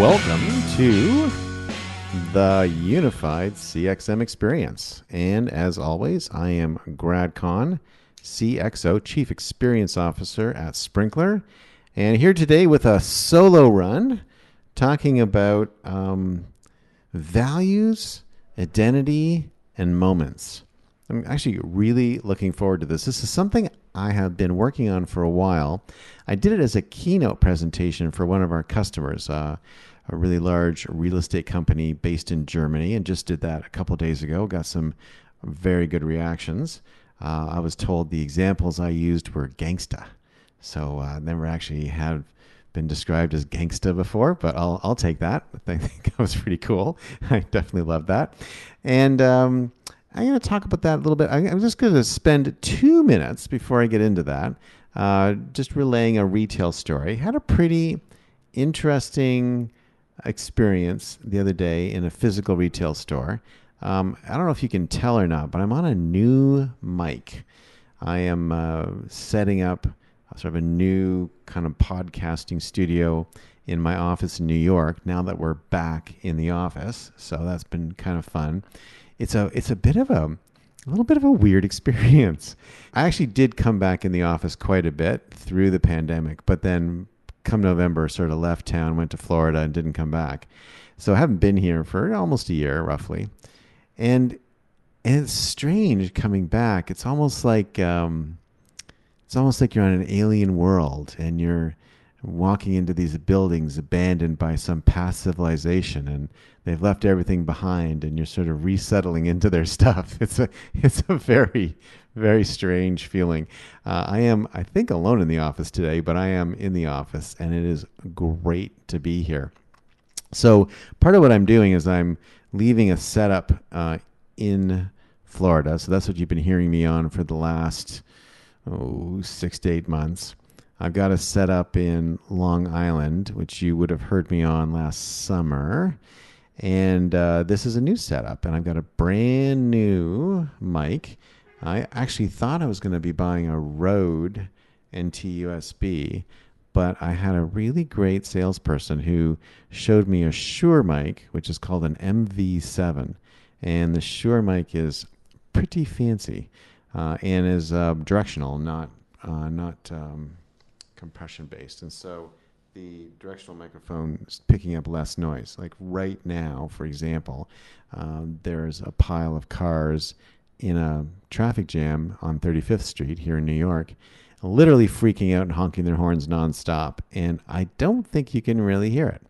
Welcome to the Unified CXM Experience. And as always, I am Grad Conn, CXO, Chief Experience Officer at Sprinklr. And here today with a solo run talking about um, values, identity, and moments. I'm actually really looking forward to this. This is something I have been working on for a while. I did it as a keynote presentation for one of our customers, uh, a really large real estate company based in Germany, and just did that a couple days ago. Got some very good reactions. Uh, I was told the examples I used were gangsta, so uh, never actually have been described as gangsta before, but I'll I'll take that. I think that was pretty cool. I definitely love that, and. Um, I'm going to talk about that a little bit. I'm just going to spend two minutes before I get into that, uh, just relaying a retail story. Had a pretty interesting experience the other day in a physical retail store. Um, I don't know if you can tell or not, but I'm on a new mic. I am uh, setting up sort of a new kind of podcasting studio in my office in New York now that we're back in the office. So that's been kind of fun it's a it's a bit of a a little bit of a weird experience. I actually did come back in the office quite a bit through the pandemic, but then come November, sort of left town, went to Florida, and didn't come back. So I haven't been here for almost a year, roughly, and and it's strange coming back. It's almost like um, it's almost like you're on an alien world, and you're walking into these buildings abandoned by some past civilization and they've left everything behind and you're sort of resettling into their stuff. It's a it's a very very strange feeling. Uh, i am i think alone in the office today but i am in the office and it is great to be here. So part of what i'm doing is i'm leaving a setup uh, in florida. So that's what you've been hearing me on for the last oh, six to eight months I've got a setup in Long Island, which you would have heard me on last summer. And uh, this is a new setup, and I've got a brand new mic. I actually thought I was going to be buying a Rode NT USB, but I had a really great salesperson who showed me a Shure mic, which is called an MV7. And the Shure mic is pretty fancy uh, and is uh, directional, not uh, not um, compression based. And so the directional microphone is picking up less noise. Like right now, for example, um, there's a pile of cars in a traffic jam on 35th Street here in New York, literally freaking out and honking their horns nonstop. And I don't think you can really hear it.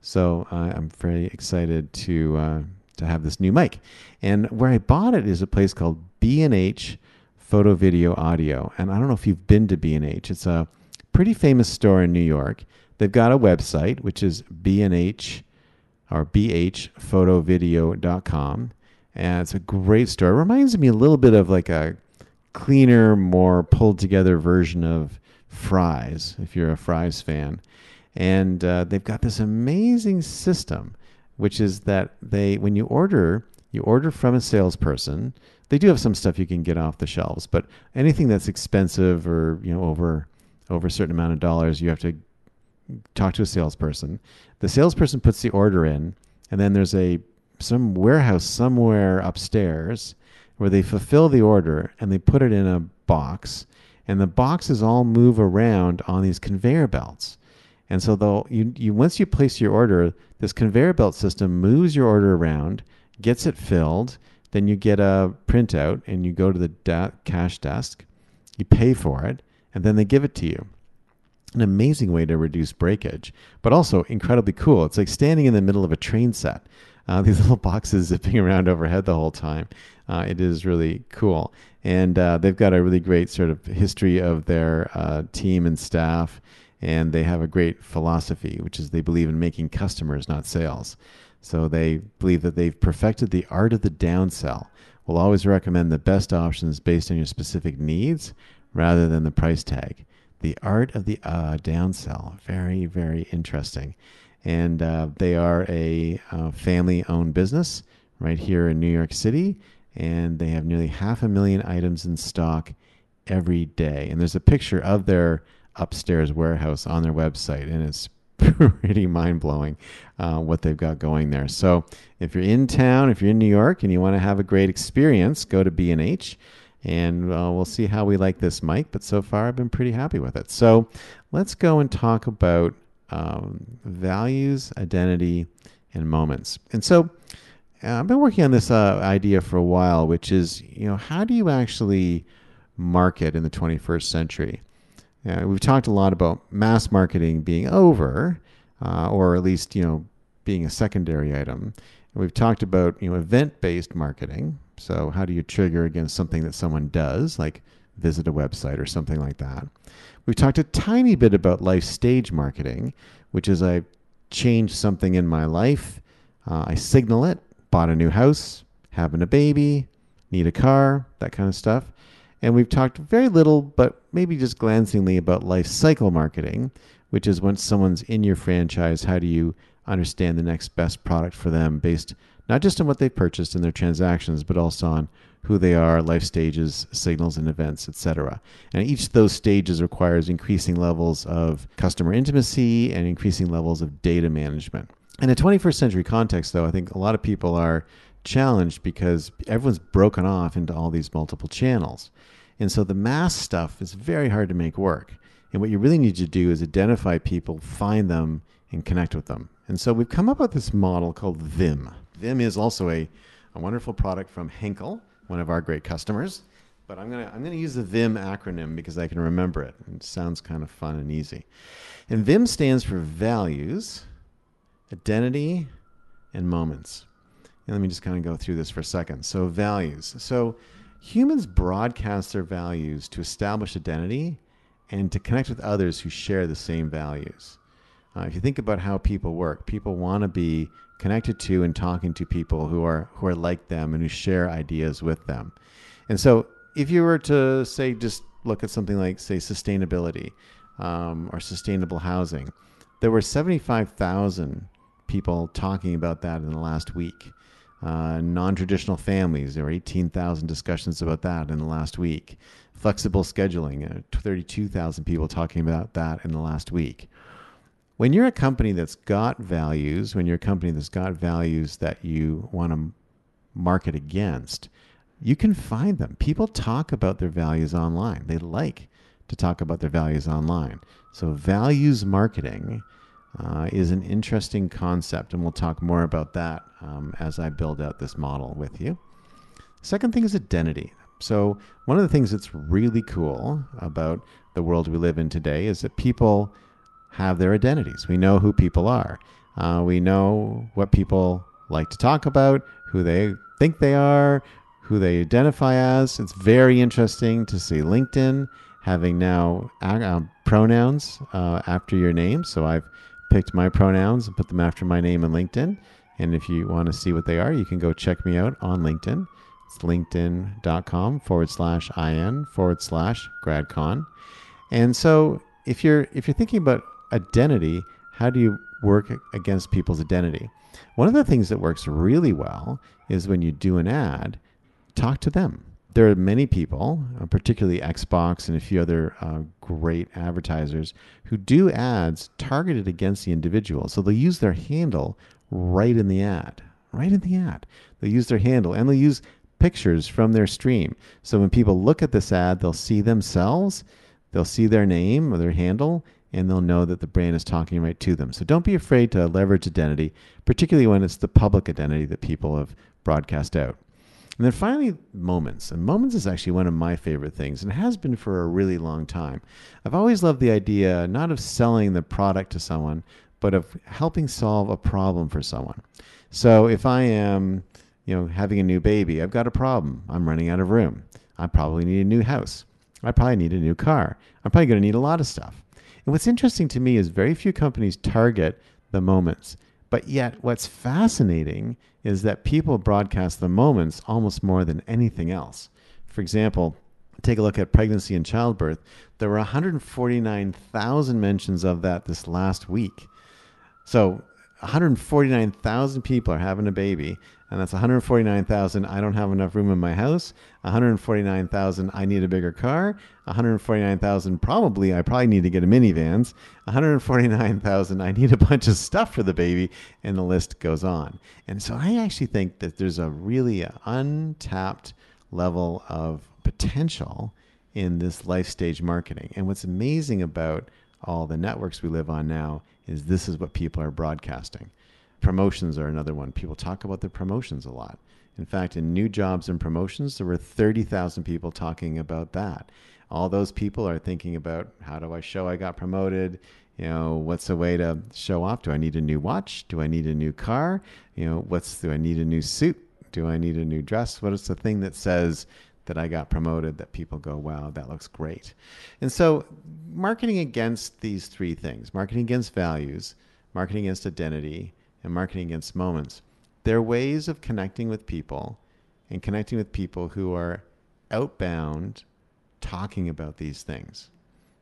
So uh, I'm very excited to uh, to have this new mic. And where I bought it is a place called B&H Photo Video Audio. And I don't know if you've been to B&H. It's a pretty famous store in New York. They've got a website, which is B&H or bhphotovideo.com. And it's a great store. It reminds me a little bit of like a cleaner, more pulled together version of Fry's, if you're a Fry's fan. And uh, they've got this amazing system, which is that they, when you order, you order from a salesperson. They do have some stuff you can get off the shelves, but anything that's expensive or you know over over a certain amount of dollars, you have to talk to a salesperson. The salesperson puts the order in, and then there's a some warehouse somewhere upstairs where they fulfill the order and they put it in a box, and the boxes all move around on these conveyor belts. And so though you, you once you place your order, this conveyor belt system moves your order around, gets it filled, then you get a printout and you go to the da- cash desk, you pay for it, and then they give it to you. An amazing way to reduce breakage, but also incredibly cool. It's like standing in the middle of a train set. Uh, these little boxes zipping around overhead the whole time. Uh, it is really cool. And uh, they've got a really great sort of history of their uh, team and staff. And they have a great philosophy, which is they believe in making customers, not sales. So they believe that they've perfected the art of the downsell. We'll always recommend the best options based on your specific needs rather than the price tag. The art of the uh, downsell. Very, very interesting. And uh, they are a uh, family owned business right here in New York City. And they have nearly half a million items in stock every day. And there's a picture of their upstairs warehouse on their website. And it's pretty mind blowing uh, what they've got going there. So if you're in town, if you're in New York and you want to have a great experience, go to B&H and uh, we'll see how we like this mic. But so far, I've been pretty happy with it. So let's go and talk about um, values, identity, and moments. And so uh, I've been working on this uh, idea for a while, which is, you know, how do you actually market in the 21st century? We've talked a lot about mass marketing being over, uh, or at least, you know, being a secondary item. We've talked about, you know, event-based marketing. So how do you trigger against something that someone does, like visit a website or something like that? We've talked a tiny bit about life stage marketing, which is I change something in my life, uh, I signal it, bought a new house, having a baby, need a car, that kind of stuff. And we've talked very little, but maybe just glancingly about life cycle marketing, which is once someone's in your franchise, how do you understand the next best product for them based not just on what they've purchased in their transactions, but also on who they are, life stages, signals and events, etc. And each of those stages requires increasing levels of customer intimacy and increasing levels of data management. In a 21st century context, though, I think a lot of people are challenged because everyone's broken off into all these multiple channels. And so the mass stuff is very hard to make work. And what you really need to do is identify people, find them, and connect with them. And so we've come up with this model called VIM. VIM is also a, a wonderful product from Henkel, one of our great customers. But I'm gonna I'm gonna use the VIM acronym because I can remember it. It sounds kind of fun and easy. And VIM stands for values, identity, and moments. And let me just kind of go through this for a second. So values. So humans broadcast their values to establish identity and to connect with others who share the same values. Uh, if you think about how people work, people want to be connected to and talking to people who are who are like them and who share ideas with them. And so, if you were to say, just look at something like, say, sustainability um, or sustainable housing, there were seventy-five thousand people talking about that in the last week. Uh, non-traditional families, there were eighteen thousand discussions about that in the last week. Flexible scheduling, uh, thirty-two thousand people talking about that in the last week when you're a company that's got values, when you're a company that's got values that you want to market against, you can find them. People talk about their values online. They like to talk about their values online. So, values marketing uh, is an interesting concept, and we'll talk more about that um, as I build out this model with you. Second thing is identity. So, one of the things that's really cool about the world we live in today is that people have their identities. We know who people are. Uh, we know what people like to talk about, who they think they are, who they identify as. It's very interesting to see LinkedIn having now uh, pronouns uh, after your name. So I've picked my pronouns and put them after my name in LinkedIn. And if you want to see what they are, you can go check me out on LinkedIn. It's linkedin.com forward slash in forward slash gradcon. And so if you're if you're thinking about identity, how do you work against people's identity? One of the things that works really well is when you do an ad, talk to them. There are many people, uh, particularly Xbox and a few other uh, great advertisers, who do ads targeted against the individual. So they'll use their handle right in the ad, right in the ad. They'll use their handle and they'll use pictures from their stream. So when people look at this ad, they'll see themselves, they'll see their name or their handle, and they'll know that the brand is talking right to them. So don't be afraid to leverage identity, particularly when it's the public identity that people have broadcast out. And then finally, moments. And moments is actually one of my favorite things and has been for a really long time. I've always loved the idea not of selling the product to someone, but of helping solve a problem for someone. So if I am, you know, having a new baby, I've got a problem. I'm running out of room. I probably need a new house. I probably need a new car. I'm probably going to need a lot of stuff. And what's interesting to me is very few companies target the moments. But yet, what's fascinating is that people broadcast the moments almost more than anything else. For example, take a look at pregnancy and childbirth. There were 149,000 mentions of that this last week. So 149,000 people are having a baby, and that's 149,000 I don't have enough room in my house, 149,000 I need a bigger car, 149,000 probably I probably need to get a minivans, 149,000 I need a bunch of stuff for the baby and the list goes on. And so I actually think that there's a really untapped level of potential in this life stage marketing. And what's amazing about all the networks we live on now is this is what people are broadcasting. Promotions are another one. People talk about their promotions a lot. In fact, in new jobs and promotions, there were 30,000 people talking about that. All those people are thinking about how do I show I got promoted? You know, what's a way to show off? Do I need a new watch? Do I need a new car? You know, what's do I need a new suit? Do I need a new dress? What is the thing that says that I got promoted that people go, wow, that looks great? And so, marketing against these three things marketing against values, marketing against identity, and marketing against moments. They're ways of connecting with people and connecting with people who are outbound talking about these things.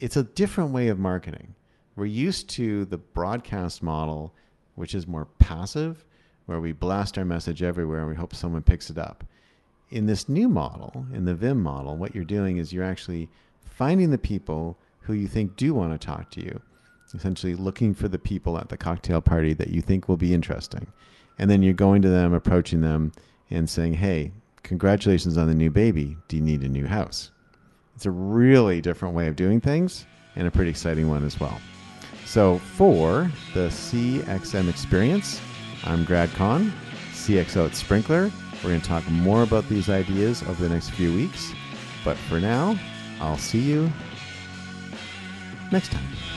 It's a different way of marketing. We're used to the broadcast model, which is more passive, where we blast our message everywhere and we hope someone picks it up. In this new model, in the Vim model, what you're doing is you're actually finding the people who you think do want to talk to you essentially looking for the people at the cocktail party that you think will be interesting. And then you're going to them, approaching them, and saying, hey, congratulations on the new baby. Do you need a new house? It's a really different way of doing things and a pretty exciting one as well. So, for the CXM experience, I'm Grad Conn, CXO at Sprinklr. We're going to talk more about these ideas over the next few weeks. But for now, I'll see you next time.